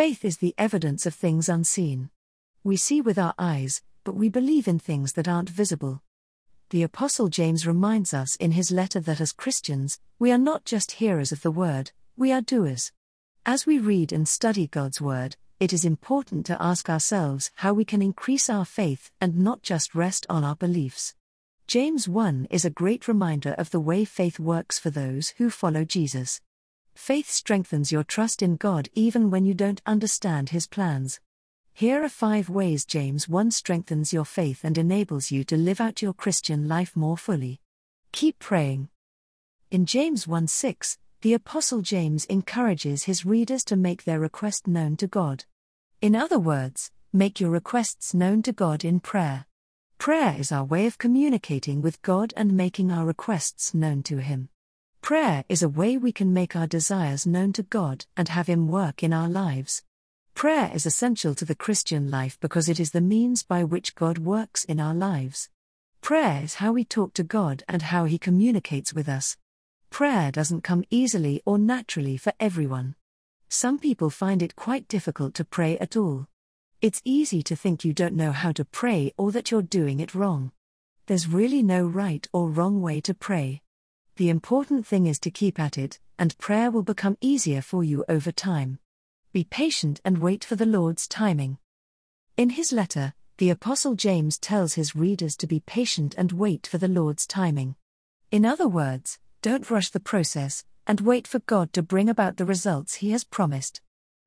Faith is the evidence of things unseen. We see with our eyes, but we believe in things that aren't visible. The Apostle James reminds us in his letter that as Christians, we are not just hearers of the word, we are doers. As we read and study God's word, it is important to ask ourselves how we can increase our faith and not just rest on our beliefs. James 1 is a great reminder of the way faith works for those who follow Jesus. Faith strengthens your trust in God even when you don't understand His plans. Here are five ways James 1 strengthens your faith and enables you to live out your Christian life more fully. Keep praying. In James 1 6, the Apostle James encourages his readers to make their request known to God. In other words, make your requests known to God in prayer. Prayer is our way of communicating with God and making our requests known to Him. Prayer is a way we can make our desires known to God and have Him work in our lives. Prayer is essential to the Christian life because it is the means by which God works in our lives. Prayer is how we talk to God and how He communicates with us. Prayer doesn't come easily or naturally for everyone. Some people find it quite difficult to pray at all. It's easy to think you don't know how to pray or that you're doing it wrong. There's really no right or wrong way to pray. The important thing is to keep at it, and prayer will become easier for you over time. Be patient and wait for the Lord's timing. In his letter, the Apostle James tells his readers to be patient and wait for the Lord's timing. In other words, don't rush the process, and wait for God to bring about the results He has promised.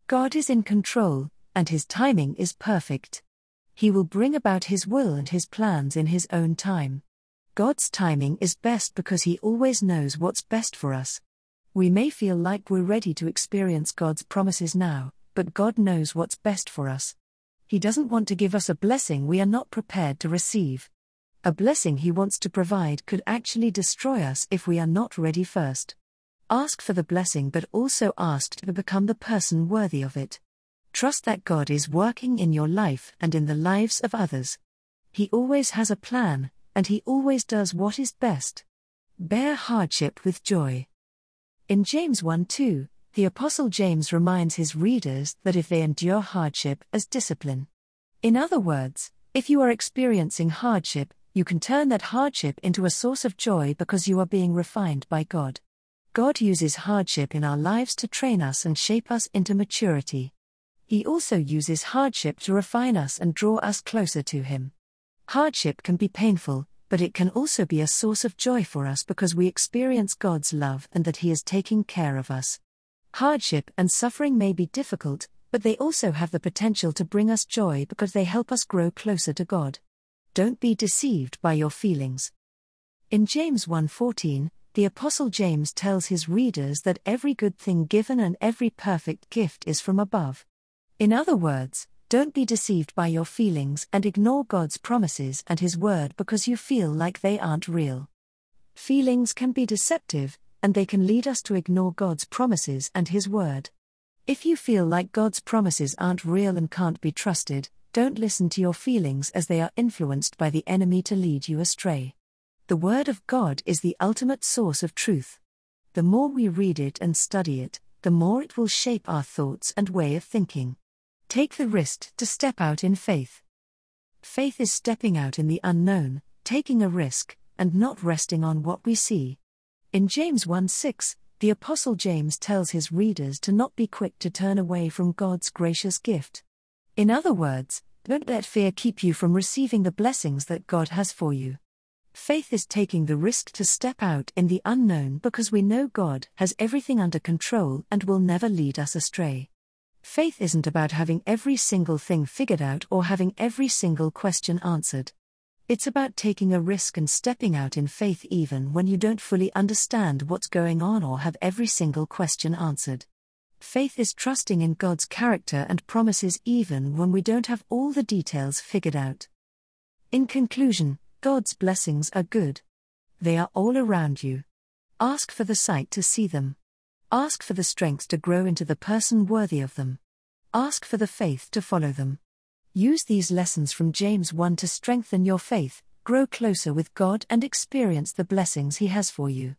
God is in control, and His timing is perfect. He will bring about His will and His plans in His own time. God's timing is best because He always knows what's best for us. We may feel like we're ready to experience God's promises now, but God knows what's best for us. He doesn't want to give us a blessing we are not prepared to receive. A blessing He wants to provide could actually destroy us if we are not ready first. Ask for the blessing, but also ask to become the person worthy of it. Trust that God is working in your life and in the lives of others. He always has a plan, and he always does what is best. Bear hardship with joy. In James 1 2, the Apostle James reminds his readers that if they endure hardship as discipline. In other words, if you are experiencing hardship, you can turn that hardship into a source of joy because you are being refined by God. God uses hardship in our lives to train us and shape us into maturity. He also uses hardship to refine us and draw us closer to Him. Hardship can be painful, but it can also be a source of joy for us because we experience God's love and that He is taking care of us. Hardship and suffering may be difficult, but they also have the potential to bring us joy because they help us grow closer to God. Don't be deceived by your feelings. In James 1:14, the apostle James tells his readers that every good thing given and every perfect gift is from above. In other words, don't be deceived by your feelings and ignore God's promises and His word because you feel like they aren't real. Feelings can be deceptive, and they can lead us to ignore God's promises and His word. If you feel like God's promises aren't real and can't be trusted, don't listen to your feelings as they are influenced by the enemy to lead you astray. The Word of God is the ultimate source of truth. The more we read it and study it, the more it will shape our thoughts and way of thinking. Take the risk to step out in faith. Faith is stepping out in the unknown, taking a risk, and not resting on what we see. In James 1 6, the Apostle James tells his readers to not be quick to turn away from God's gracious gift. In other words, don't let fear keep you from receiving the blessings that God has for you. Faith is taking the risk to step out in the unknown because we know God has everything under control and will never lead us astray. Faith isn't about having every single thing figured out or having every single question answered. It's about taking a risk and stepping out in faith even when you don't fully understand what's going on or have every single question answered. Faith is trusting in God's character and promises even when we don't have all the details figured out. In conclusion, God's blessings are good. They are all around you. Ask for the sight to see them. Ask for the strength to grow into the person worthy of them. Ask for the faith to follow them. Use these lessons from James 1 to strengthen your faith, grow closer with God, and experience the blessings He has for you.